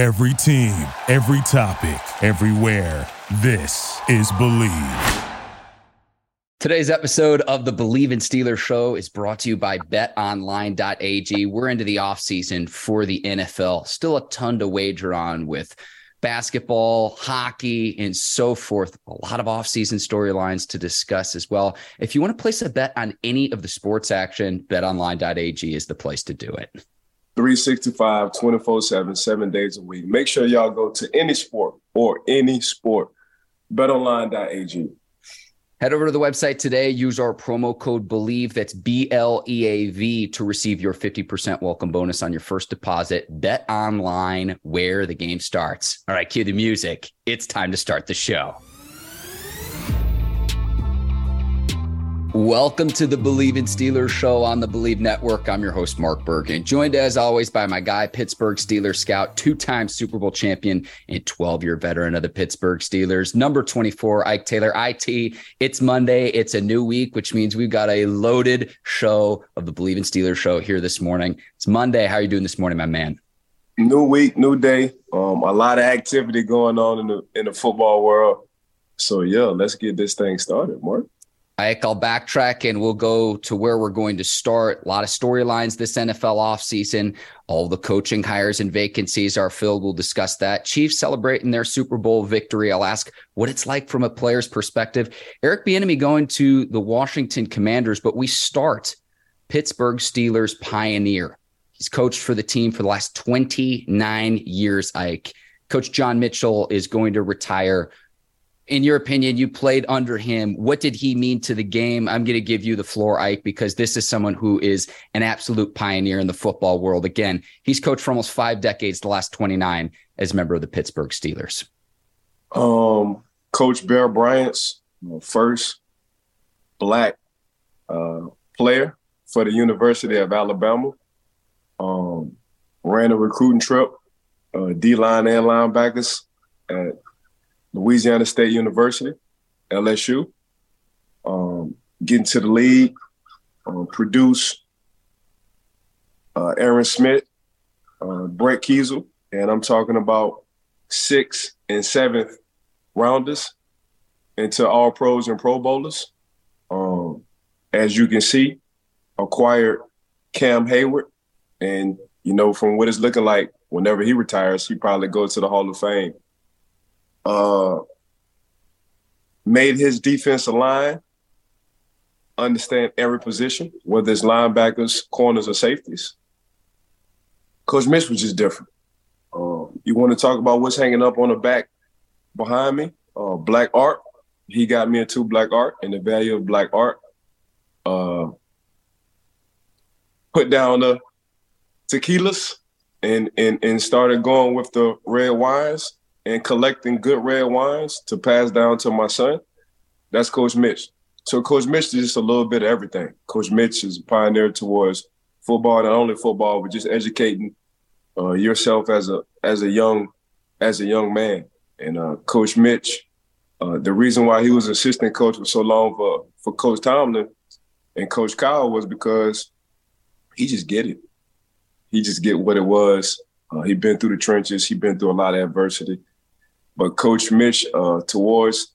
Every team, every topic, everywhere. This is Bleav. Today's episode of the Bleav in Steelers show is brought to you by betonline.ag. We're into the offseason for the NFL. Still a ton to wager on with basketball, hockey, and so forth. A lot of offseason storylines to discuss as well. If you want to place a bet on any of the sports action, betonline.ag is the place to do it. 365, 24 7, seven days a week. Make sure y'all go to any sport or any sport. BetOnline.ag. Head over to the website today. Use our promo code BLEAV. That's B L E A V to receive your 50% welcome bonus on your first deposit. Bet online where the game starts. All right, cue the music. It's time to start the show. Welcome to the Bleav in Steelers show on the Bleav Network. I'm your host, Mark Bergen, joined as always by my guy, Pittsburgh Steelers scout, two time Super Bowl champion, and 12 year veteran of the Pittsburgh Steelers, number 24, Ike Taylor. IT, it's Monday. It's a new week, which means we've got a loaded show of the Bleav in Steelers show here this morning. It's Monday. How are you doing this morning, my man? New week, new day. Um, a lot of activity going on in the in the football world. So yeah, let's get this thing started, Mark. Ike, I'll backtrack and we'll go to where we're going to start. A lot of storylines this NFL offseason. All the coaching hires and vacancies are filled. We'll discuss that. Chiefs celebrating their Super Bowl victory. I'll ask what it's like from a player's perspective. Eric Bieniemy going to the Washington Commanders, but we start Pittsburgh Steelers pioneer. He's coached for the team for the last 29 years, Ike. Coach John Mitchell is going to retire in your opinion, you played under him. What did he mean to the game? I'm going to give you the floor, Ike, because this is someone who is an absolute pioneer in the football world. Again, he's coached for almost five decades, the last 29 as a member of the Pittsburgh Steelers. Um, Coach Bear Bryant's first black uh, player for the University of Alabama. Um, ran a recruiting trip, uh, D line and linebackers at Louisiana State University, LSU. Um, getting to the league, um, produce uh, Aaron Smith, uh, Brett Keisel, and I'm talking about sixth and seventh rounders into all pros and pro bowlers. Um, as you can see, acquired Cam Heyward. and you know from what it's looking like, whenever he retires, he probably goes to the Hall of Fame uh, made his defensive line understand every position, whether it's linebackers, corners, or safeties. Coach Mitch was just different. Uh, you want to talk about what's hanging up on the back behind me? Uh, black art. He got me into black art and the value of black art. Uh, put down the tequilas and and and started going with the red wines and collecting good red wines to pass down to my son, that's Coach Mitch. So Coach Mitch is just a little bit of everything. Coach Mitch is a pioneer towards football, not only football, but just educating uh, yourself as a as a young as a young man. And uh, Coach Mitch, uh, the reason why he was assistant coach for so long for for Coach Tomlin and Coach Cowher was because he just get it. He just get what it was. Uh, he been through the trenches. He been through a lot of adversity. But Coach Mitch, uh, towards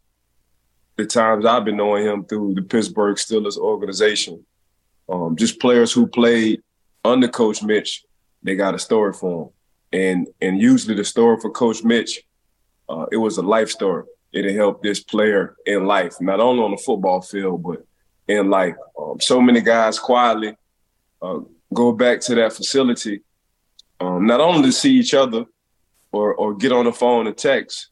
the times I've been knowing him through the Pittsburgh Steelers organization, um, just players who played under Coach Mitch, they got a story for him. And and usually the story for Coach Mitch, uh, it was a life story. It helped this player in life, not only on the football field, but in life. Um, so many guys quietly uh, go back to that facility, um, not only to see each other or or get on the phone and text,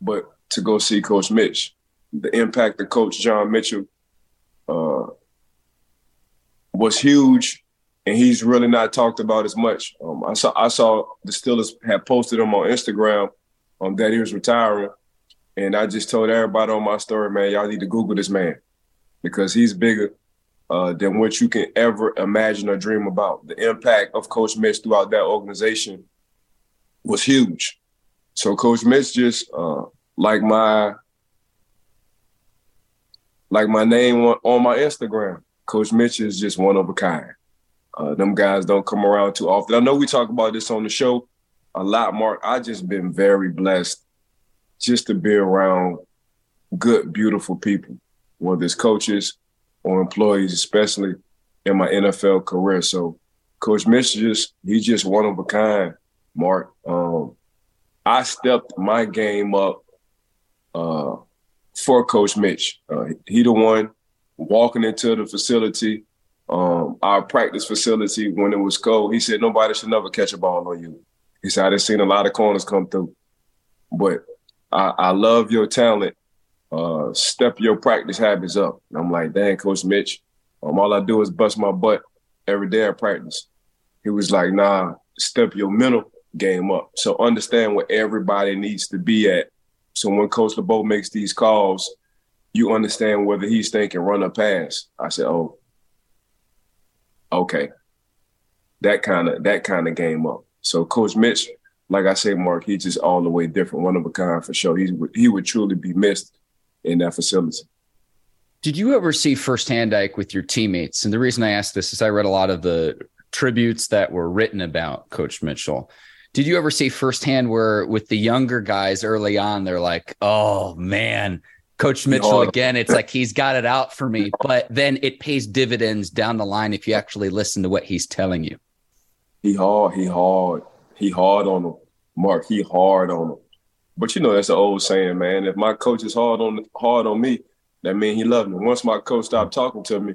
but to go see Coach Mitch. The impact of Coach John Mitchell uh, was huge, and he's really not talked about as much. Um, I saw I saw the Steelers had posted him on Instagram um, that he was retiring, and I just told everybody on my story, man, y'all need to Google this man because he's bigger uh, than what you can ever imagine or dream about. The impact of Coach Mitch throughout that organization was huge. So Coach Mitch just uh, like my like my name on, on, my Instagram. Coach Mitch is just one of a kind. Uh, them guys don't come around too often. I know we talk about this on the show, a lot, Mark. I just been very blessed just to be around good, beautiful people, whether it's coaches or employees, especially in my NFL career. So Coach Mitch just he's just one of a kind, Mark. Um, I stepped my game up uh, for Coach Mitch. Uh, he the one walking into the facility, um, our practice facility when it was cold. He said nobody should never catch a ball on you. He said I've seen a lot of corners come through, but I, I love your talent. Uh, step your practice habits up. And I'm like, dang, Coach Mitch. Um, all I do is bust my butt every day at practice. He was like, nah, step your mental game up. So understand where everybody needs to be at. So when Coach LeBeau makes these calls, you understand whether he's thinking run or pass. I said, oh, okay. That kind of that kind of game up. So Coach Mitch, like I said, Mark, he's just all the way different, one of a kind for sure. He he would truly be missed in that facility. Did you ever see firsthand, Ike, with your teammates? And the reason I ask this is I read a lot of the tributes that were written about Coach Mitchell. Did you ever see firsthand where with the younger guys early on, they're like, oh man, Coach Mitchell oh. again, it's like he's got it out for me. But then it pays dividends down the line if you actually listen to what he's telling you. He hard, he hard, he hard on them. Mark, he hard on them. But you know, that's an old saying, man. If my coach is hard on hard on me, that means he loved me. Once my coach stopped talking to me,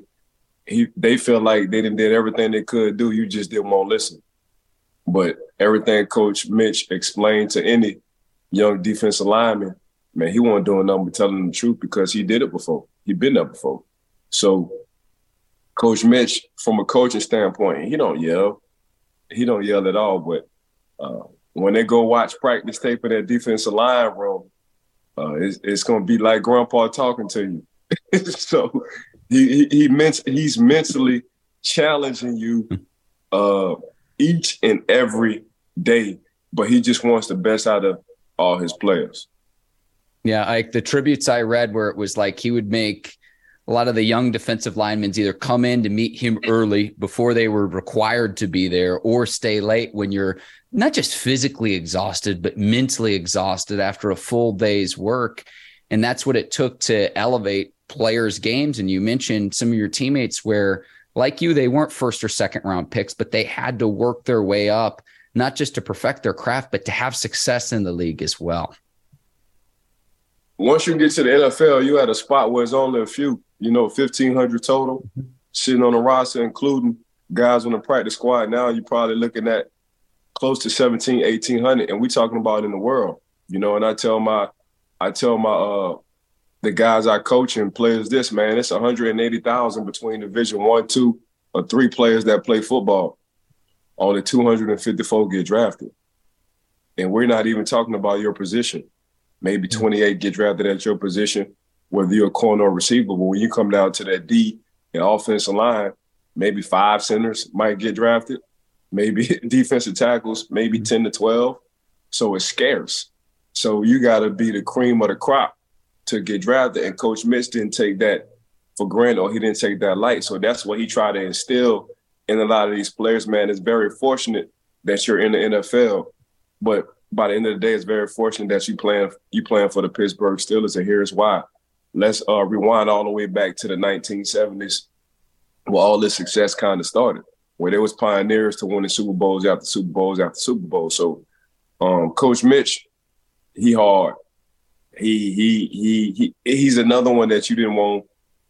he they feel like they didn't did everything they could do. You just didn't want to listen. But everything Coach Mitch explained to any young defensive lineman, man, he wasn't doing nothing but telling the truth because he did it before. He'd been there before. So Coach Mitch, from a coaching standpoint, he don't yell. He don't yell at all. But uh, when they go watch practice tape in that defensive line room, uh, it's, it's going to be like Grandpa talking to you. so he, he, he he's mentally challenging you uh, each and every day, but he just wants the best out of all his players. Yeah, like the tributes I read where it was like he would make a lot of the young defensive linemen either come in to meet him early before they were required to be there or stay late when you're not just physically exhausted, but mentally exhausted after a full day's work. And that's what it took to elevate players' games. And you mentioned some of your teammates where, like you, they weren't first or second round picks, but they had to work their way up, not just to perfect their craft, but to have success in the league as well. Once you get to the NFL, you at a spot where it's only a few, you know, 1,500 total mm-hmm. sitting on the roster, including guys on the practice squad. Now you're probably looking at close to 17, 1800, and we're talking about in the world, you know, and I tell my, I tell my, uh, the guys I coach and players this, man, it's 180,000 between division one, two, or three players that play football. Only 254 get drafted. And we're not even talking about your position. Maybe 28 get drafted at your position, whether you're a corner or receiver. But when you come down to that D and offensive line, maybe five centers might get drafted, maybe defensive tackles, maybe mm-hmm. 10 to 12. So it's scarce. So you got to be the cream of the crop to get drafted. And Coach Mitch didn't take that for granted or he didn't take that light. So that's what he tried to instill in a lot of these players, man. It's very fortunate that you're in the NFL. But by the end of the day, it's very fortunate that you playing you playing for the Pittsburgh Steelers. And here's why. Let's uh, rewind all the way back to the 1970s where all this success kind of started, where there was pioneers to winning Super Bowls after Super Bowls after Super Bowls. So um, Coach Mitch, he hard he he he he he's another one that you didn't want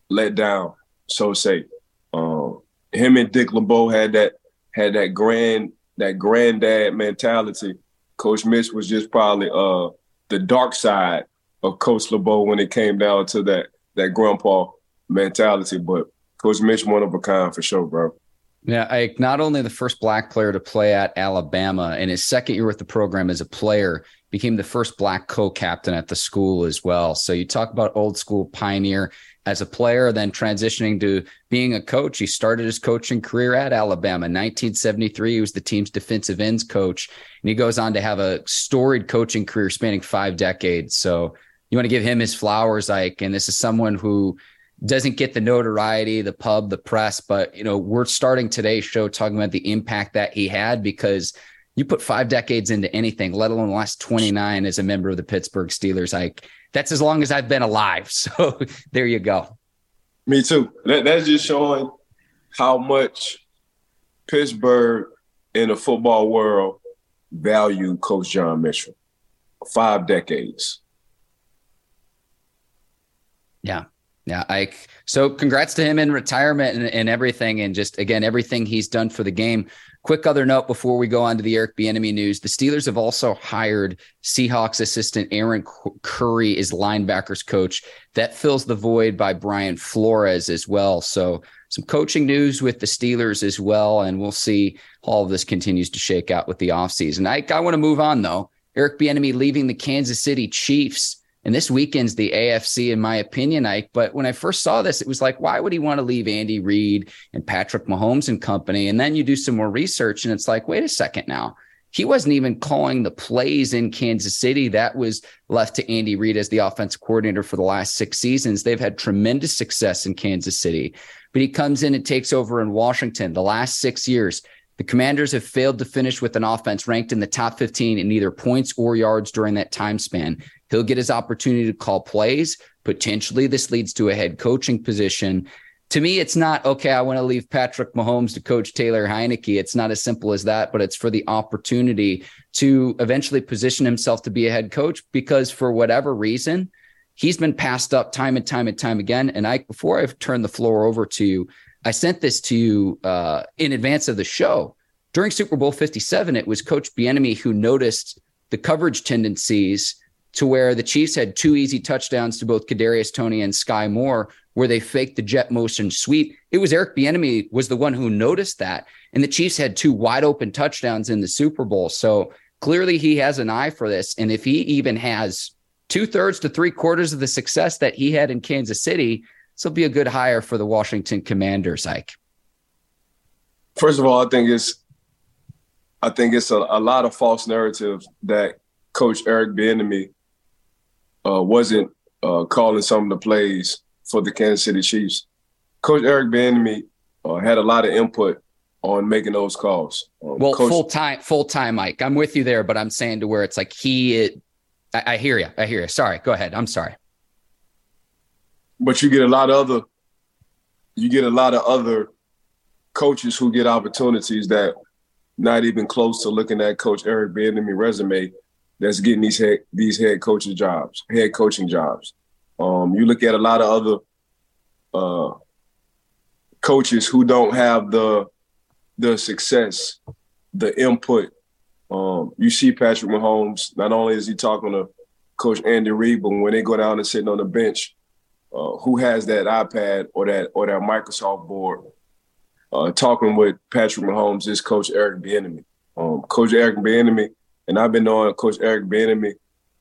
let down. So say, um, him and Dick LeBeau had that had that grand that granddad mentality. Coach Mitch was just probably uh the dark side of Coach LeBeau when it came down to that that grandpa mentality. But Coach Mitch one of a kind for sure, bro. Yeah, I not only the first black player to play at Alabama in his second year with the program as a player, became the first black co-captain at the school as well. So you talk about old school pioneer as a player, then transitioning to being a coach. He started his coaching career at Alabama. In 1973, he was the team's defensive ends coach, and he goes on to have a storied coaching career spanning five decades. So you want to give him his flowers, Ike. And this is someone who doesn't get the notoriety, the pub, the press, but you know, we're starting today's show talking about the impact that he had because you put five decades into anything, let alone the last 29 as a member of the Pittsburgh Steelers. Like that's as long as I've been alive. So there you go. Me too. That, that's just showing how much Pittsburgh in the football world value Coach John Mitchell. Five decades. Yeah. Yeah, Ike. So congrats to him in retirement and, and, everything. And just again, everything he's done for the game. Quick other note before we go on to the Eric Bieniemy news: the Steelers have also hired Seahawks assistant Aaron Curry as linebackers coach. That fills the void by Brian Flores as well. So some coaching news with the Steelers as well, and we'll see how all of this continues to shake out with the offseason. I, I want to move on though. Eric Bieniemy leaving the Kansas City Chiefs and this weekend's the AFC, in my opinion, Ike. But when I first saw this, it was like, why would he want to leave Andy Reid and Patrick Mahomes and company? And then you do some more research, and it's like, wait a second now. He wasn't even calling the plays in Kansas City. That was left to Andy Reid as the offensive coordinator for the last six seasons. They've had tremendous success in Kansas City, but he comes in and takes over in Washington the last six years. The Commanders have failed to finish with an offense ranked in the top 15 in either points or yards during that time span. He'll get his opportunity to call plays. Potentially, this leads to a head coaching position. To me, it's not okay. I want to leave Patrick Mahomes to coach Taylor Heinicke. It's not as simple as that, but it's for the opportunity to eventually position himself to be a head coach because for whatever reason, he's been passed up time and time and time again. And I, before I've turned the floor over to you, I sent this to you uh, in advance of the show. During Super Bowl 57, it was Coach Bieniemy who noticed the coverage tendencies to where the Chiefs had two easy touchdowns to both Kadarius Toney and Sky Moore, where they faked the jet motion sweep. It was Eric Bieniemy was the one who noticed that, and the Chiefs had two wide open touchdowns in the Super Bowl. So clearly, he has an eye for this, and if he even has two thirds to three quarters of the success that he had in Kansas City, this will be a good hire for the Washington Commanders. Ike. First of all, I think it's I think it's a, a lot of false narrative that Coach Eric Bieniemy uh, wasn't uh, calling some of the plays for the Kansas City Chiefs. Coach Eric Bieniemy uh, had a lot of input on making those calls. Um, well, Coach- full time, full time, Mike. I'm with you there, but I'm saying to where it's like he. It, I, I hear you. I hear you. Sorry. Go ahead. I'm sorry. But you get a lot of other. You get a lot of other coaches who get opportunities that not even close to looking at Coach Eric Bieniemy resume that's getting these head these head coaching jobs, head coaching jobs. Um, you look at a lot of other uh, coaches who don't have the the success, the input. Um, you see Patrick Mahomes. Not only is he talking to Coach Andy Reid, but when they go down and sitting on the bench, uh, who has that iPad or that or that Microsoft board, uh, talking with Patrick Mahomes is Coach Eric Bieniemy. Um, Coach Eric Bieniemy and I've been knowing Coach Eric Bieniemy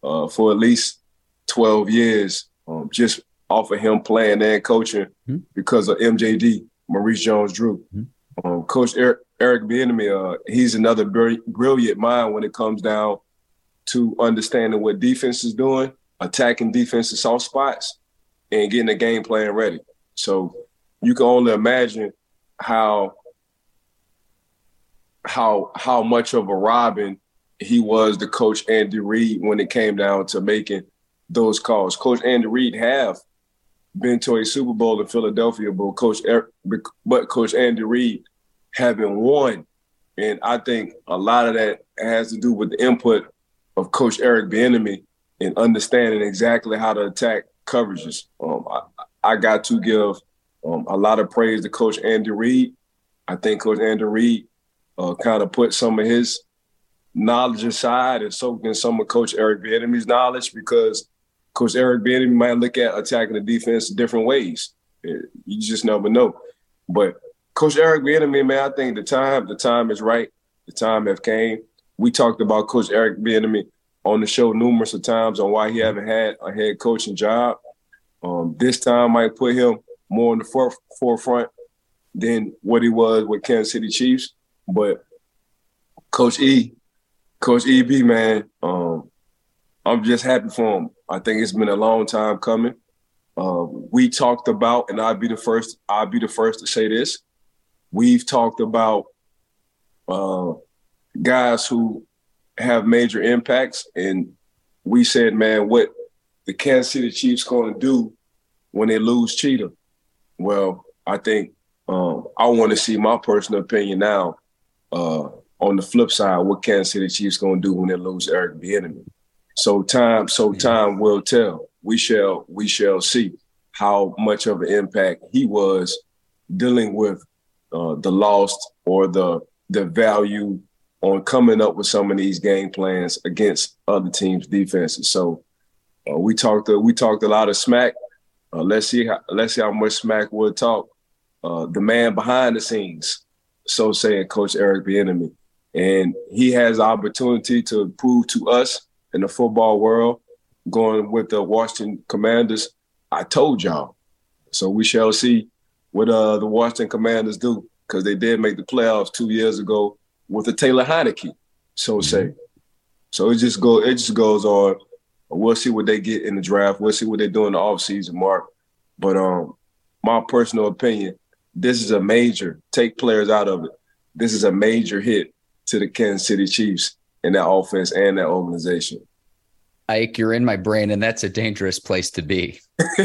uh, for at least 12 years, um, just off of him playing and coaching mm-hmm. because of MJD, Maurice Jones-Drew. Mm-hmm. Um, Coach Eric, Eric Bieniemy, uh, he's another brilliant mind when it comes down to understanding what defense is doing, attacking defensive soft spots, and getting the game plan ready. So you can only imagine how how how much of a Robin he was the coach Andy Reid when it came down to making those calls. Coach Andy Reid have been to a Super Bowl in Philadelphia, but Coach but Coach Andy Reid haven't won, and I think a lot of that has to do with the input of Coach Eric Bieniemy in understanding exactly how to attack coverages. Um, I, I, got to give um, a lot of praise to Coach Andy Reid. I think Coach Andy Reid uh, kind of put some of his knowledge aside and soak in some of Coach Eric Bieniemy's knowledge because Coach Eric Bieniemy might look at attacking the defense different ways. You just never know. But Coach Eric Bieniemy, man, I think the time the time is right. The time have came. We talked about Coach Eric Bieniemy on the show numerous of times on why he haven't had a head coaching job. Um, this time might put him more in the for- forefront than what he was with Kansas City Chiefs. But Coach E Coach EB, man, um, I'm just happy for him. I think it's been a long time coming. Uh, we talked about, and I'll be the first. I'll be the first to say this. We've talked about uh, guys who have major impacts. And we said, man, what the Kansas City Chiefs going to do when they lose Cheetah? Well, I think um, I want to see my personal opinion now. Uh, on the flip side, what Kansas City Chiefs going to do when they lose Eric Bieniemy? So time, so time will tell. We shall, we shall see how much of an impact he was dealing with uh, the lost or the the value on coming up with some of these game plans against other teams' defenses. So uh, we talked uh, we talked a lot of smack. Uh, let's see how let's see how much smack we'll talk. Uh, the man behind the scenes, so saying Coach Eric Bieniemy, and he has the opportunity to prove to us in the football world, going with the Washington Commanders. I told y'all, so we shall see what uh, the Washington Commanders do because they did make the playoffs two years ago with the Taylor Heinicke, so say. Mm-hmm. So it just go it just goes on. We'll see what they get in the draft. We'll see what they do in the offseason, Mark. But um, my personal opinion, this is a major take players out of it. This is a major hit to the Kansas City Chiefs and that offense and that organization. Ike, you're in my brain, and that's a dangerous place to be.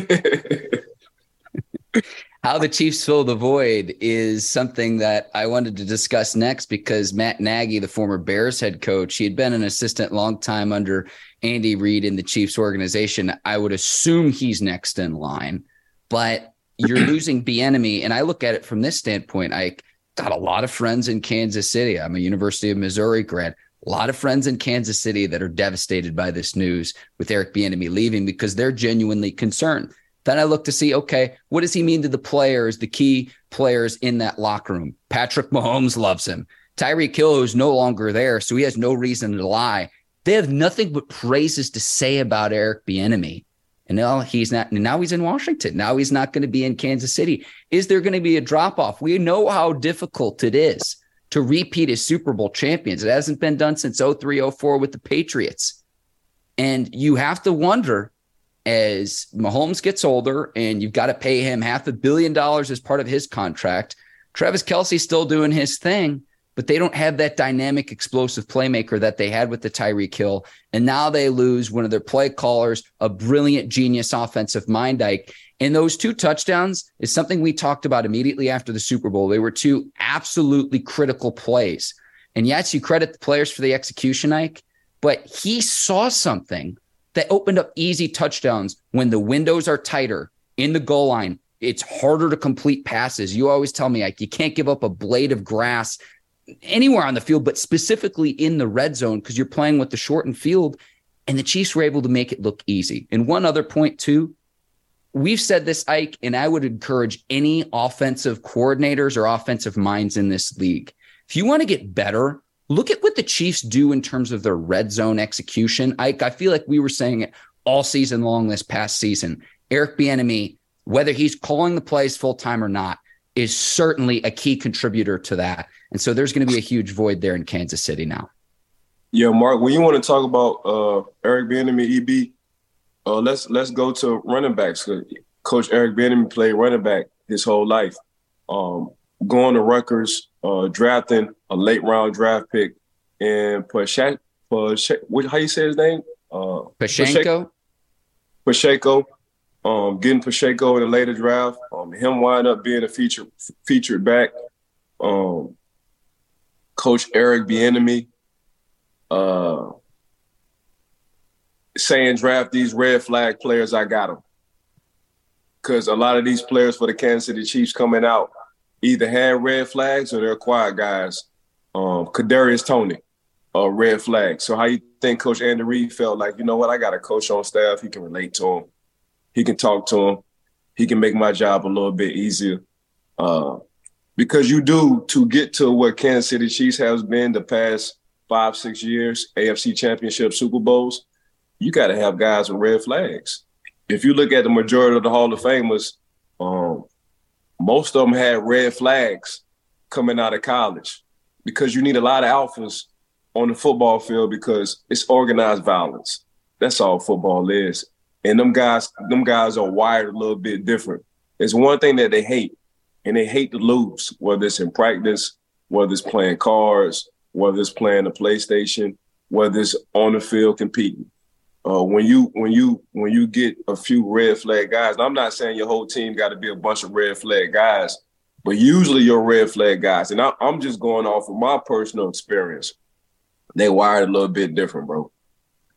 How the Chiefs fill the void is something that I wanted to discuss next because Matt Nagy, the former Bears head coach, he had been an assistant long time under Andy Reid in the Chiefs organization. I would assume he's next in line, but you're losing enemy, and I look at it from this standpoint. I got a lot of friends in Kansas City. I'm a University of Missouri grad. A lot of friends in Kansas City that are devastated by this news with Eric Bieniemy leaving because they're genuinely concerned. Then I look to see, okay, what does he mean to the players, the key players in that locker room? Patrick Mahomes loves him. Tyreek Hill is no longer there, so he has no reason to lie. They have nothing but praises to say about Eric Bieniemy. And now he's not. Now he's in Washington. Now he's not going to be in Kansas City. Is there going to be a drop off? We know how difficult it is to repeat as Super Bowl champions. It hasn't been done since 03, 04 with the Patriots. And you have to wonder as Mahomes gets older and you've got to pay him half a billion dollars as part of his contract. Travis Kelce's still doing his thing, but they don't have that dynamic, explosive playmaker that they had with the Tyreek Hill. And now they lose one of their play callers, a brilliant genius offensive mind Ike. And those two touchdowns is something we talked about immediately after the Super Bowl. They were two absolutely critical plays. And yes, you credit the players for the execution, Ike, but he saw something that opened up easy touchdowns when the windows are tighter in the goal line. It's harder to complete passes. You always tell me like you can't give up a blade of grass anywhere on the field, but specifically in the red zone because you're playing with the shortened field. And the Chiefs were able to make it look easy. And one other point too, we've said this, Ike, and I would encourage any offensive coordinators or offensive minds in this league. If you want to get better, Look at what the Chiefs do in terms of their red zone execution. I, I feel like we were saying it all season long this past season. Eric Bieniemy, whether he's calling the plays full time or not, is certainly a key contributor to that. And so there's going to be a huge void there in Kansas City now. Yeah, Mark. When you want to talk about uh, Eric Bieniemy, EB, uh, let's let's go to running backs. Coach Eric Bieniemy played running back his whole life. Um, going to Rutgers, uh, drafting a late round draft pick and Pashek, what, how you say his name? Uh, Pashenko. Pacheco, um, getting Pacheco in the later draft, um, him wind up being a feature featured back. Um, Coach Eric Bieniemy, uh, saying draft these red flag players. I got them because a lot of these players for the Kansas City Chiefs coming out either had red flags or they're quiet guys. Um, Kadarius Toney, a red flag. So how you think Coach Andy Reid felt like, you know what, I got a coach on staff, he can relate to him, he can talk to him, he can make my job a little bit easier. Uh, because you do to get to what Kansas City Chiefs has been the past five, six years, AFC Championship, Super Bowls, you got to have guys with red flags. If you look at the majority of the Hall of Famers, um, most of them had red flags coming out of college because you need a lot of alphas on the football field because it's organized violence. That's all football is. And them guys, them guys are wired a little bit different. It's one thing that they hate, and they hate to lose, whether it's in practice, whether it's playing cards, whether it's playing the PlayStation, whether it's on the field competing. Uh, when you when you when you get a few red flag guys, I'm not saying your whole team got to be a bunch of red flag guys, but usually your red flag guys, and I, I'm just going off of my personal experience. They wired a little bit different, bro.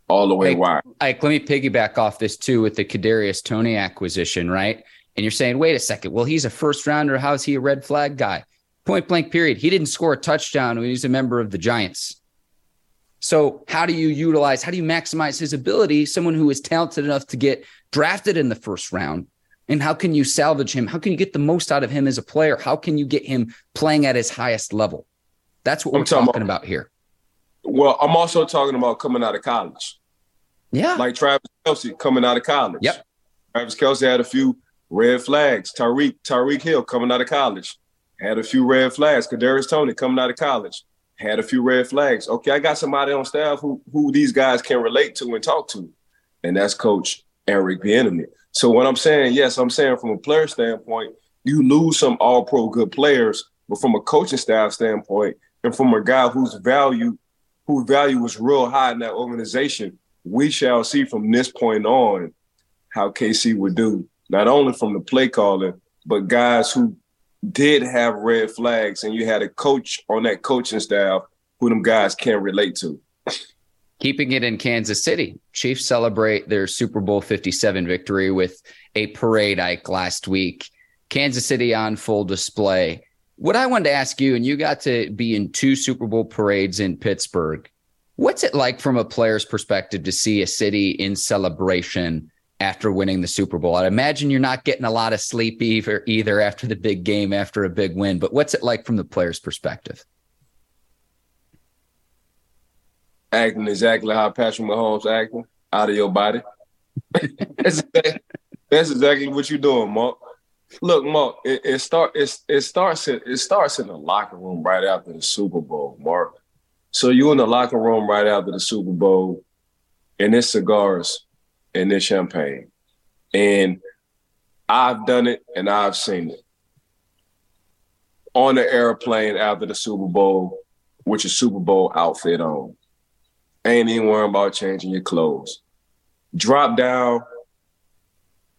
All the way Hey, wired. Ike, let me piggyback off this too with the Kadarius Toney acquisition, right? And you're saying, wait a second, well, he's a first rounder. How's he a red flag guy? Point blank, period. He didn't score a touchdown when he's a member of the Giants. So, how do you utilize, how do you maximize his ability? Someone who is talented enough to get drafted in the first round. And how can you salvage him? How can you get the most out of him as a player? How can you get him playing at his highest level? That's what I'm we're talking talking about here. Well, I'm also talking about coming out of college. Yeah. like Travis Kelce coming out of college. Yep. Travis Kelce had a few red flags. Tyreek Tyreek Hill coming out of college had a few red flags. Kadarius Toney coming out of college had a few red flags. Okay, I got somebody on staff who who these guys can relate to and talk to, and that's Coach Eric Bieniemy. So what I'm saying, yes, I'm saying from a player standpoint, you lose some All Pro good players, but from a coaching staff standpoint, and from a guy whose value whose value was real high in that organization, we shall see from this point on how KC would do, not only from the play calling, but guys who did have red flags, and you had a coach on that coaching staff who them guys can't relate to. Keeping it in Kansas City, Chiefs celebrate their Super Bowl 57 victory with a parade Ike last week. Kansas City on full display. What I wanted to ask you, and you got to be in two Super Bowl parades in Pittsburgh. What's it like from a player's perspective to see a city in celebration after winning the Super Bowl? I imagine you're not getting a lot of sleep either, either after the big game, after a big win, but what's it like from the player's perspective? Acting exactly how Patrick Mahomes acting, out of your body. that's, that's exactly what you're doing, Mark. Look, Mark, it, it start it, it starts in, it starts in the locker room right after the Super Bowl, Mark. So you in the locker room right after the Super Bowl, and it's cigars and it's champagne. And I've done it and I've seen it. On the airplane after the Super Bowl, with your Super Bowl outfit on. Ain't even worrying about changing your clothes. Drop down,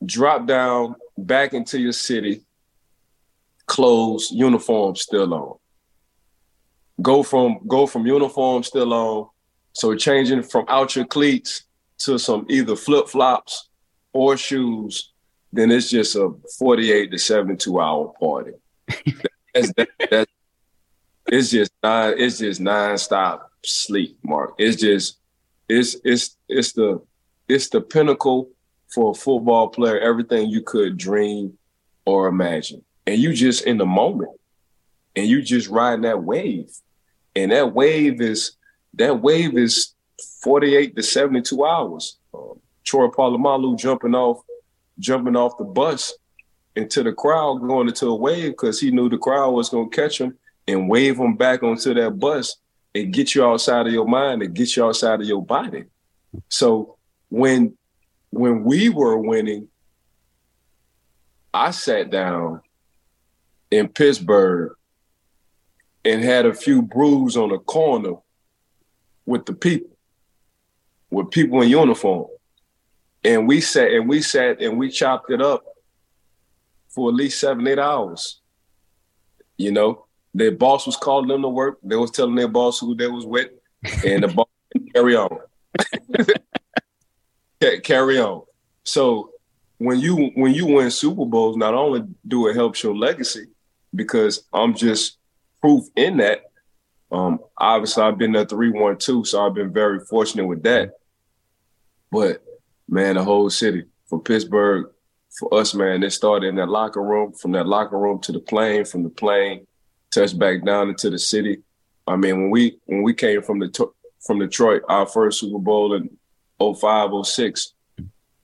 drop down back into your city, clothes, uniform still on. Go from go from uniform still on. So changing from out your cleats to some either flip-flops or shoes, then it's just a 48 to 72 hour party. that's, that, that's it's just non, it's just non-stop sleep, Mark. It's just it's it's it's the it's the pinnacle for a football player, everything you could dream or imagine. And you just in the moment. And you just riding that wave. And that wave is that wave is 48 to 72 hours. Um, Troy jumping off, jumping off the bus into the crowd, going into a wave because he knew the crowd was gonna catch him and wave him back onto that bus and get you outside of your mind and get you outside of your body. So when when we were winning, I sat down in Pittsburgh and had a few brews on the corner with the people, with people in uniform. And we sat and we sat and we chopped it up for at least seven, eight hours. You know, their boss was calling them to work. They was telling their boss who they was with, and the boss carry on, carry on. So when you when you win Super Bowls, not only do it helps your legacy, because I'm just proof in that. Um, obviously, I've been there three one two, so I've been very fortunate with that. But man, the whole city from Pittsburgh for us, man, it started in that locker room. From that locker room to the plane, from the plane touched back down into the city. I mean, when we when we came from the from Detroit, our first Super Bowl in 05, 06,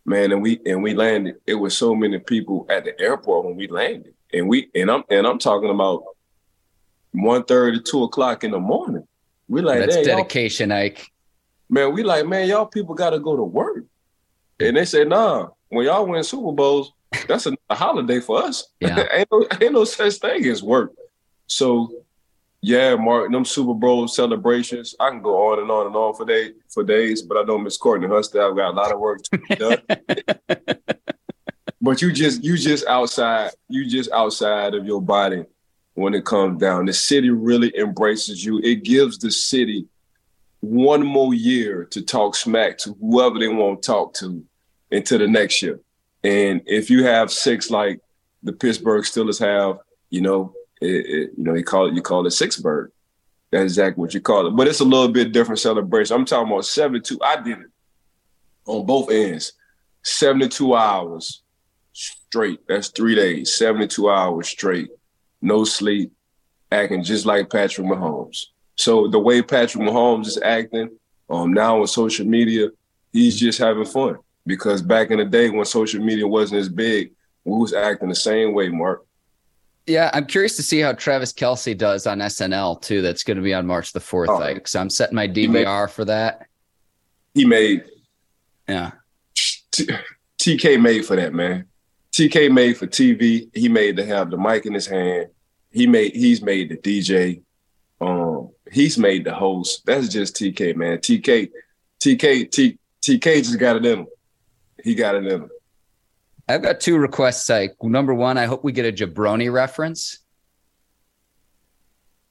man, and we and we landed. It was so many people at the airport when we landed, and we and I'm and I'm talking about one thirty, two o'clock in the morning. We like That's "Damn, dedication, Ike. man. We like man, y'all people got to go to work, and they said, nah. When y'all win Super Bowls, that's a, a holiday for us. Yeah. ain't no ain't no such thing as work. So Yeah, Mark, them Super Bowl celebrations. I can go on and on and on for day for days, but I know Miss Courtney Huster, I've got a lot of work to be done. but you just you just outside, you just outside of your body when it comes down. The city really embraces you. It gives the city one more year to talk smack to whoever they want to talk to into the next year. And if you have six like the Pittsburgh Steelers have, you know, it, it, you know, you call it you call it Sixburg. That's exactly what you call it. But it's a little bit different celebration. I'm talking about 72. I did it on both ends. 72 hours straight. That's three days, 72 hours straight. No sleep, acting just like Patrick Mahomes. So the way Patrick Mahomes is acting um, now on social media, he's just having fun. Because back in the day when social media wasn't as big, we was acting the same way, Mark. Yeah, I'm curious to see how Travis Kelce does on SNL too. That's going to be on March the fourth. Oh, like, so I'm setting my DVR made, for that. He made, yeah. T- TK made for that man. TK made for TV. He made to have the mic in his hand. He made. He's made the DJ. Um, he's made the host. That's just TK, man. TK, TK, T, TK just got it in him. He got it in him. I've got two requests. Like number one, I hope we get a Jabroni reference.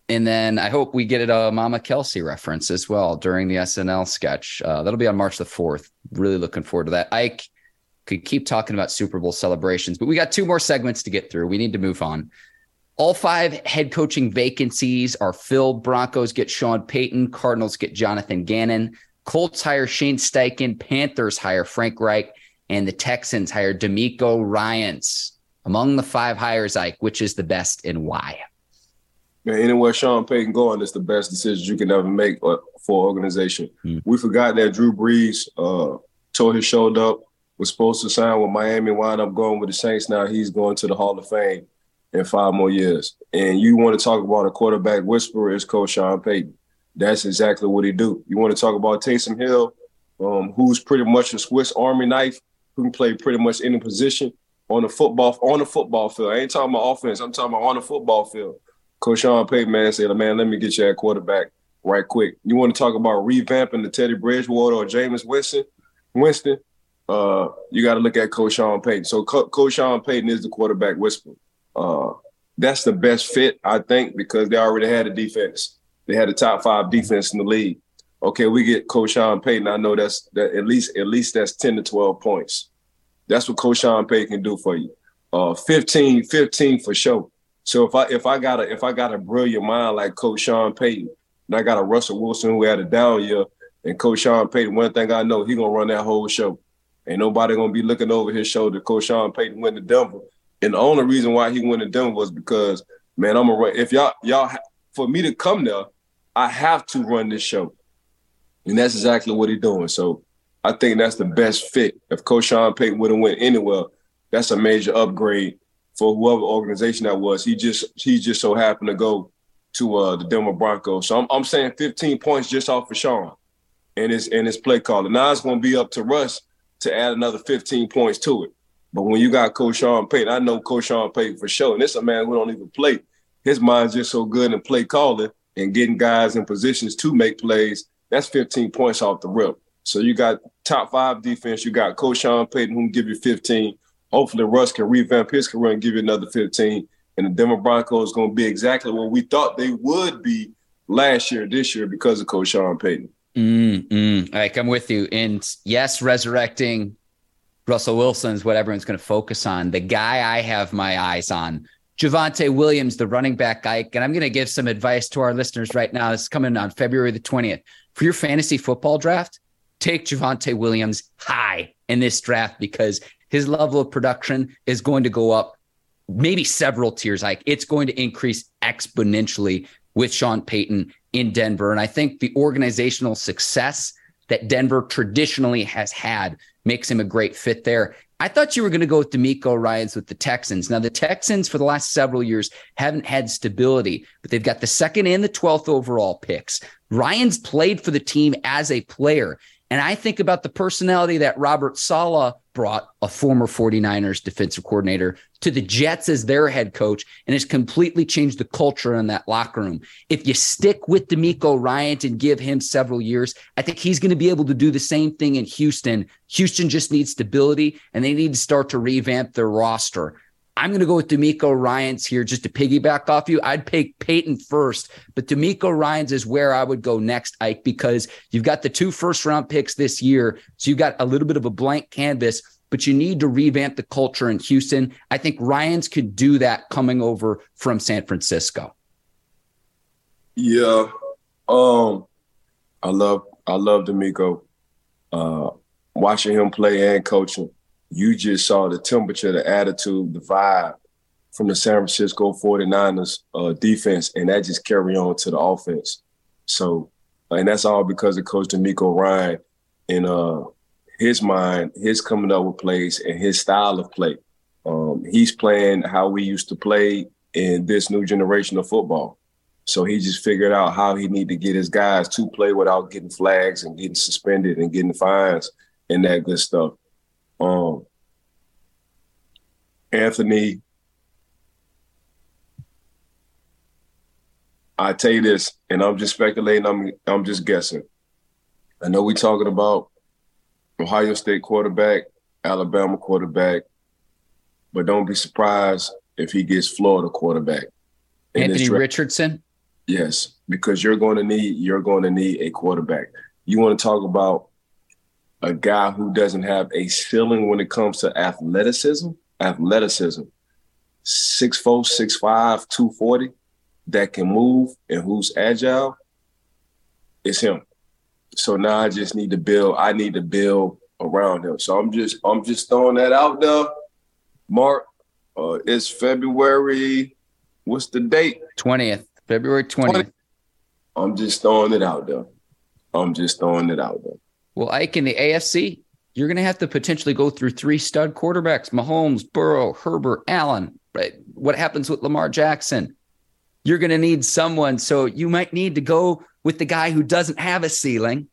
And then I hope we get a Mama Kelce reference as well during the SNL sketch. Uh, that'll be on March the 4th. Really looking forward to that. I could keep talking about Super Bowl celebrations, but we got two more segments to get through. We need to move on. All five head coaching vacancies are filled. Broncos get Sean Payton, Cardinals get Jonathan Gannon, Colts hire Shane Steichen, Panthers hire Frank Reich, and the Texans hired DeMeco Ryans. Among the five hires, Ike, which is the best and why? Man, anywhere Sean Payton going, it's the best decision you can ever make uh, for an organization. Hmm. We forgot that Drew Brees uh, tore his shoulder up, was supposed to sign with Miami, wound up going with the Saints. Now he's going to the Hall of Fame in five more years. And you want to talk about a quarterback whisperer is Coach Sean Payton. That's exactly what he do. You want to talk about Taysom Hill, um, who's pretty much a Swiss Army knife who can play pretty much any position on the football on the football field. I ain't talking about offense. I'm talking about on the football field. Coach Sean Payton, said, man, let me get you at quarterback right quick. You want to talk about revamping the Teddy Bridgewater or Jameis Winston? Winston, uh, you got to look at Coach Sean Payton. So Co- Coach Sean Payton is the quarterback whisperer. Uh, that's the best fit, I think, because they already had a defense. They had a top five defense in the league okay, we get Sean Payton. I know that's that at least at least that's 10 to 12 points. That's what Sean Payton can do for you. Uh 15, 15 for sure. So if I if I got a if I got a brilliant mind like Coach Sean Payton, and I got a Russell Wilson who had a down year, and Coach Sean Payton, one thing I know, he gonna run that whole show. Ain't nobody gonna be looking over his shoulder. Coach Sean Payton went to Denver. And the only reason why he went to Denver was because, man, I'm a if y'all y'all for me to come there, I have to run this show. And that's exactly what he's doing. So I think that's the best fit. If Coach Sean Payton would have went anywhere, that's a major upgrade for whoever organization that was. He just he just so happened to go to uh, the Denver Broncos. So I'm, I'm saying 15 points just off of Sean and his and his play calling. Now it's going to be up to Russ to add another 15 points to it. But when you got Coach Sean Payton, I know Coach Sean Payton for sure, and this a man who don't even play. His mind's just so good in play calling and getting guys in positions to make plays that's 15 points off the rip. So you got top five defense. You got Coach Sean Payton who can give you 15. Hopefully Russ can revamp his career and give you another 15. And the Denver Broncos is going to be exactly what we thought they would be last year, this year because of Coach Sean Payton. Mm-hmm. Like I'm with you. And yes, resurrecting Russell Wilson is what everyone's going to focus on. The guy I have my eyes on Javonte Williams, the running back Ike. And I'm going to give some advice to our listeners right now. It's coming on February the 20th. For your fantasy football draft, take Javonte Williams high in this draft because his level of production is going to go up maybe several tiers. Like it's going to increase exponentially with Sean Payton in Denver. And I think the organizational success that Denver traditionally has had makes him a great fit there. I thought you were going to go with DeMeco Ryans with the Texans. Now, the Texans for the last several years haven't had stability, but they've got the second and the 12th overall picks. Ryans played for the team as a player. And I think about the personality that Robert Saleh brought, a former 49ers defensive coordinator, to the Jets as their head coach and has completely changed the culture in that locker room. If you stick with DeMeco Ryan and give him several years, I think he's going to be able to do the same thing in Houston. Houston just needs stability and they need to start to revamp their roster. I'm going to go with DeMeco Ryans here just to piggyback off you. I'd pick Peyton first, but DeMeco Ryans is where I would go next, Ike, because you've got the two first round picks this year. So you've got a little bit of a blank canvas, but you need to revamp the culture in Houston. I think Ryans could do that coming over from San Francisco. Yeah. Um, I love I love DeMeco. Uh watching him play and coaching you just saw the temperature, the attitude, the vibe from the San Francisco 49ers uh, defense, and that just carry on to the offense. So, and that's all because of Coach DeMeco Ryan and uh, his mind, his coming up with plays and his style of play. Um, he's playing how we used to play in this new generation of football. So he just figured out how he need to get his guys to play without getting flags and getting suspended and getting fines and that good stuff. Um, Anthony, I tell you this, and I'm just speculating. I'm I'm just guessing. I know we're talking about Ohio State quarterback, Alabama quarterback, but don't be surprised if he gets Florida quarterback. Anthony Richardson. Yes, because you're going to need you're going to need a quarterback. You want to talk about a guy who doesn't have a ceiling when it comes to athleticism, athleticism, 6'4, 6'5, 240, that can move and who's agile, it's him. So now I just need to build, I need to build around him. So I'm just I'm just throwing that out there. Mark, uh, it's February. What's the date? 20th. February 20th. I'm just throwing it out there. I'm just throwing it out there. Well, Ike in the AFC, you're going to have to potentially go through three stud quarterbacks Mahomes, Burrow, Herbert, Allen. Right? What happens with Lamar Jackson? You're going to need someone. So you might need to go with the guy who doesn't have a ceiling.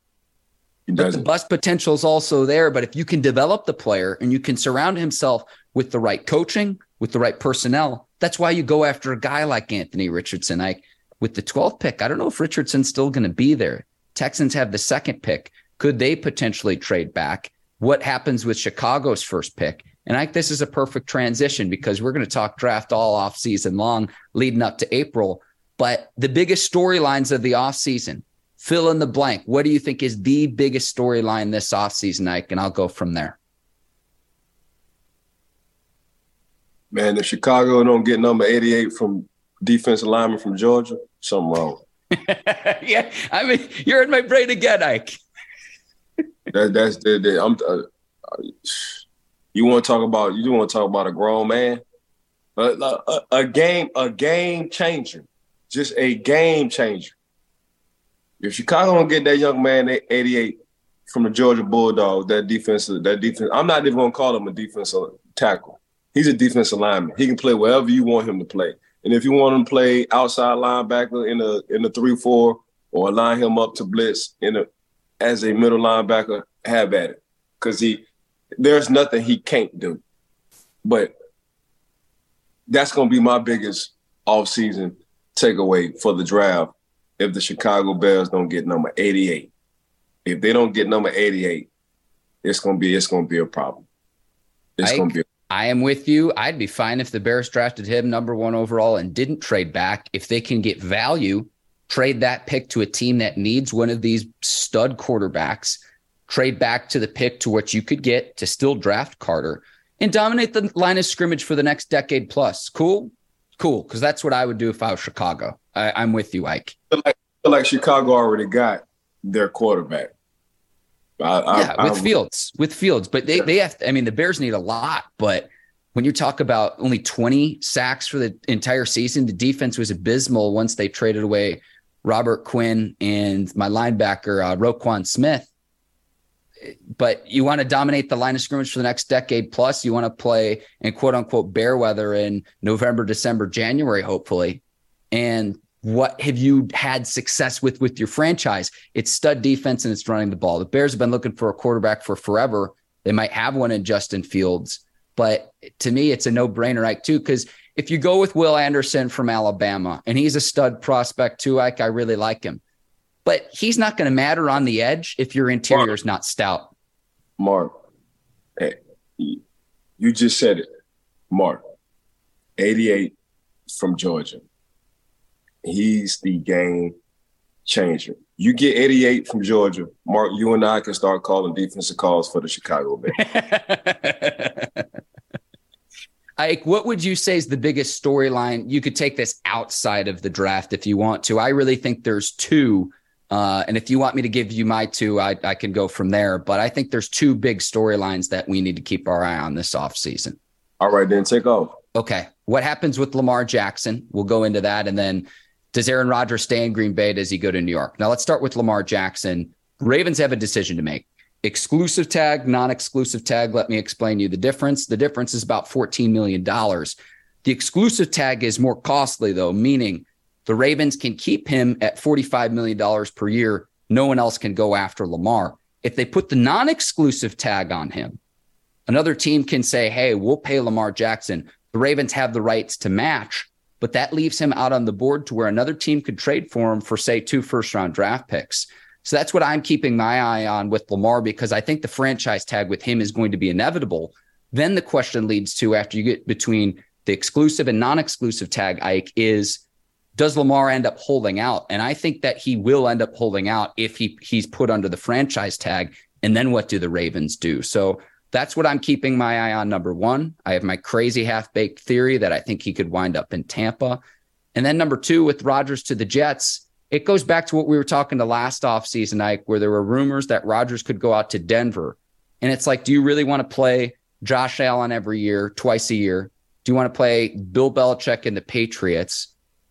But the bust potential is also there. But if you can develop the player and you can surround himself with the right coaching, with the right personnel, that's why you go after a guy like Anthony Richardson. I with the 12th pick, I don't know if Richardson's still going to be there. Texans have the second pick. Could they potentially trade back? What happens with Chicago's first pick? And I think this is a perfect transition because we're going to talk draft all off season long leading up to April. But the biggest storylines of the off season, fill in the blank. What do you think is the biggest storyline this off season, Ike? And I'll go from there. Man, if Chicago don't get number 88 from defensive lineman from Georgia, something wrong. yeah, I mean, you're in my brain again, Ike that, that's the, the I'm. Uh, you want to talk about you want to talk about a grown man, a, a, a game a game changer, just a game changer. If Chicago don't get that young man at 88 from the Georgia Bulldogs, that defense, that defense, I'm not even gonna call him a defensive tackle. He's a defensive lineman. He can play wherever you want him to play. And if you want him to play outside linebacker in a in the three four or line him up to blitz in a as a middle linebacker, have at it. Cause he there's nothing he can't do. But that's gonna be my biggest offseason takeaway for the draft if the Chicago Bears don't get number 88. If they don't get number 88, it's gonna be it's gonna be a problem. It's I, gonna be a- I am with you. I'd be fine if the Bears drafted him number one overall and didn't trade back. If they can get value trade that pick to a team that needs one of these stud quarterbacks, trade back to the pick to what you could get to still draft Carter and dominate the line of scrimmage for the next decade plus. Cool? Cool. Because that's what I would do if I was Chicago. I, am with you, Ike. I feel, like, I like Chicago already got their quarterback. I, yeah, I, with Fields, with Fields, but they yeah. they have. To, I mean, the Bears need a lot, but when you talk about only 20 sacks for the entire season, the defense was abysmal once they traded away Robert Quinn and my linebacker, uh, Roquan Smith. But you want to dominate the line of scrimmage for the next decade plus. You want to play in quote unquote bear weather in November, December, January, hopefully. And what have you had success with with your franchise? It's stud defense and it's running the ball. The Bears have been looking for a quarterback for forever. They might have one in Justin Fields, but to me, it's a no brainer, Ike, too, because if you go with Will Anderson from Alabama and he's a stud prospect too, Ike, I really like him. But he's not going to matter on the edge if your interior is not stout. Mark, hey, you just said it. Mark, 88 from Georgia. He's the game changer. You get 88 from Georgia, Mark, you and I can start calling defensive calls for the Chicago Bears. Ike, what would you say is the biggest storyline? You could take this outside of the draft if you want to. I really think there's two. Uh, and if you want me to give you my two, I, I can go from there. But I think there's two big storylines that we need to keep our eye on this offseason. All right, then take off. Okay. What happens with Lamar Jackson? We'll go into that. And then does Aaron Rodgers stay in Green Bay? Does he go to New York? Now let's start with Lamar Jackson. Ravens have a decision to make exclusive tag, non exclusive tag. Let me explain you the difference. The difference is about $14 million. The exclusive tag is more costly, though, meaning the Ravens can keep him at $45 million per year. No one else can go after Lamar. If they put the non exclusive tag on him, another team can say, hey, we'll pay Lamar Jackson. The Ravens have the rights to match, but that leaves him out on the board to where another team could trade for him for, say, two first round draft picks. So that's what I'm keeping my eye on with Lamar because I think the franchise tag with him is going to be inevitable. Then the question leads to after you get between the exclusive and non exclusive tag, Ike, is does Lamar end up holding out? And I think that he will end up holding out if he he's put under the franchise tag. And then what do the Ravens do? So that's what I'm keeping my eye on. Number one, I have my crazy half baked theory that I think he could wind up in Tampa. And then number two, with Rodgers to the Jets, it goes back to what we were talking to last offseason, Ike, where there were rumors that Rodgers could go out to Denver. And it's like, do you really want to play Josh Allen every year, twice a year? Do you want to play Bill Belichick and the Patriots?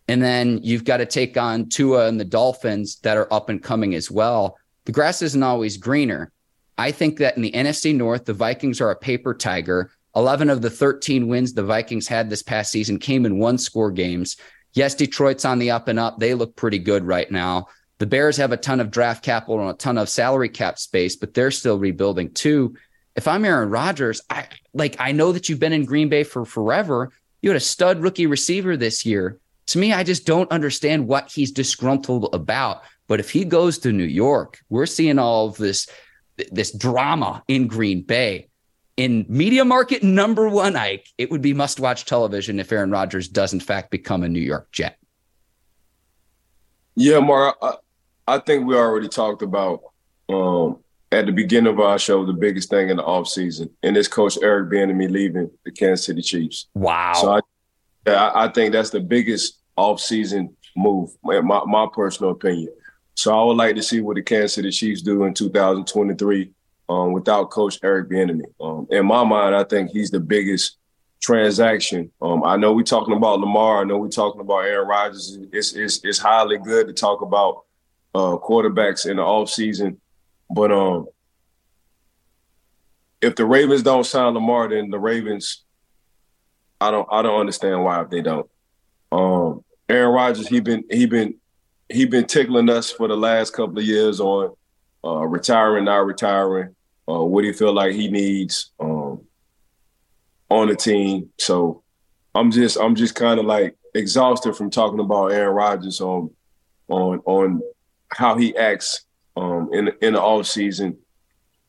And then you've got to take on Tua and the Dolphins that are up and coming as well. The grass isn't always greener. I think that in the NFC North, the Vikings are a paper tiger. 11 of the 13 wins the Vikings had this past season came in one score games. Yes, Detroit's on the up and up. They look pretty good right now. The Bears have a ton of draft capital and a ton of salary cap space, but they're still rebuilding too. If I'm Aaron Rodgers, I like I know that you've been in Green Bay for forever. You had a stud rookie receiver this year. To me, I just don't understand what he's disgruntled about. But if he goes to New York, we're seeing all of this this drama in Green Bay in media market number one, Ike, it would be must watch television if Aaron Rodgers does, in fact, become a New York Jet. Yeah, Mark, I, I think we already talked about um, at the beginning of our show the biggest thing in the offseason, and it's Coach Eric Bieniemy leaving the Kansas City Chiefs. Wow. So I, I, I think that's the biggest offseason move, my, my personal opinion. So I would like to see what the Kansas City Chiefs do in 2023 um, without Coach Eric Bieniemy. Um, in my mind, I think he's the biggest transaction. Um, I know we're talking about Lamar. I know we're talking about Aaron Rodgers. It's, it's, it's highly good to talk about uh, quarterbacks in the offseason. But um, if the Ravens don't sign Lamar, then the Ravens, I don't I don't understand why if they don't. Um, Aaron Rodgers, he been he been he been tickling us for the last couple of years on uh, retiring, not retiring uh, what he feel like he needs um, on the team. So I'm just I'm just kind of like exhausted from talking about Aaron Rodgers on on on how he acts um, in in the off season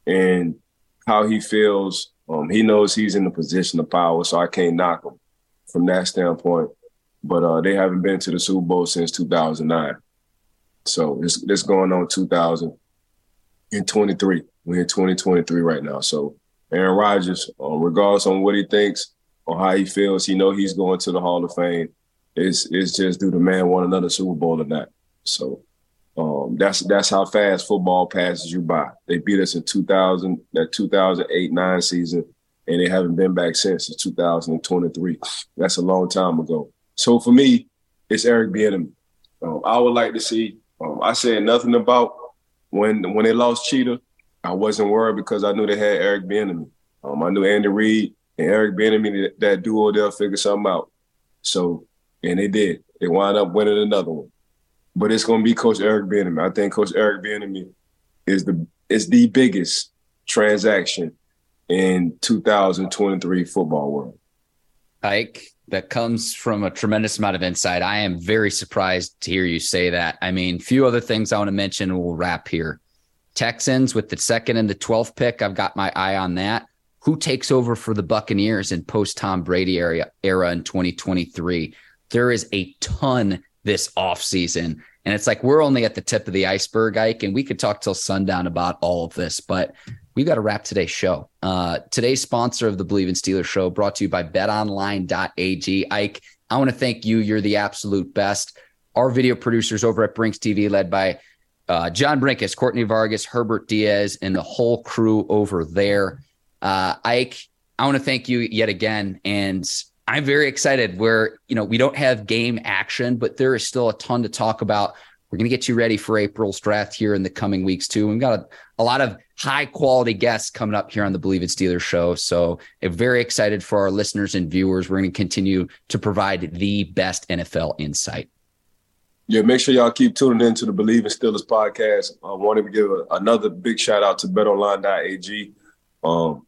and how he feels. Um, he knows he's in the position of power, so I can't knock him from that standpoint. But uh, they haven't been to the Super Bowl since 2009, so it's it's going on 2023. We're in 2023 right now. So Aaron Rodgers, um, regardless on what he thinks or how he feels, he know he's going to the Hall of Fame. It's it's just do the man want another Super Bowl or not. So um, that's that's how fast football passes you by. They beat us in 2000, that 2008 nine season, and they haven't been back since. It's 2023. That's a long time ago. So for me, it's Eric Bieniemy. Um, I would like to see. Um, I said nothing about when when they lost Cheetah. I wasn't worried because I knew they had Eric Bieniemy. Um, I knew Andy Reid and Eric Bieniemy, that, that duo, they'll figure something out. So, and they did. They wind up winning another one. But it's going to be Coach Eric Bieniemy. I think Coach Eric Bieniemy is the is the biggest transaction in 2023 football world. Ike, that comes from a tremendous amount of insight. I am very surprised to hear you say that. I mean, few other things I want to mention. We'll wrap here. Texans with the second and the 12th pick. I've got my eye on that. Who takes over for the Buccaneers in post Tom Brady era, era in 2023? There is a ton this offseason. And it's like we're only at the tip of the iceberg, Ike, and we could talk till sundown about all of this, but we've got to wrap today's show. Uh, today's sponsor of the Bleav in Steelers show brought to you by betonline.ag. Ike, I want to thank you. You're the absolute best. Our video producers over at Brinks TV, led by uh, John Brinkus, Courtney Vargas, Herbert Diaz, and the whole crew over there. Uh, Ike, I want to thank you yet again. And I'm very excited where, you know, we don't have game action, but there is still a ton to talk about. We're going to get you ready for April's draft here in the coming weeks, too. We've got a, a lot of high quality guests coming up here on the Bleav in Steelers show. So, I'm very excited for our listeners and viewers. We're going to continue to provide the best NFL insight. Yeah, make sure y'all keep tuning in to the Bleav in Steelers podcast. I wanted to give a, another big shout out to betonline.ag. Um,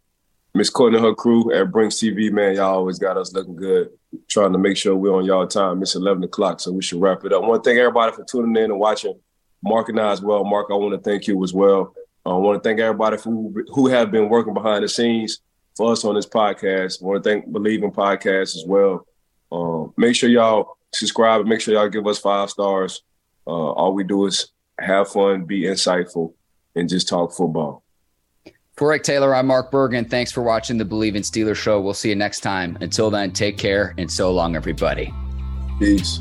Miss Courtney and her crew at Brinks TV, man, y'all always got us looking good. Trying to make sure we're on y'all time. It's 11 o'clock, so we should wrap it up. I want to thank everybody for tuning in and watching. Mark and I as well. Mark, I want to thank you as well. I want to thank everybody who, who have been working behind the scenes for us on this podcast. I want to thank Bleav in Podcast as well. Um, make sure y'all subscribe and make sure y'all give us five stars. Uh, all we do is have fun, be insightful, and just talk football. For Ike Taylor, I'm Mark Bergen. Thanks for watching the Bleav in Steelers show. We'll see you next time. Until then, take care and so long, everybody. Peace.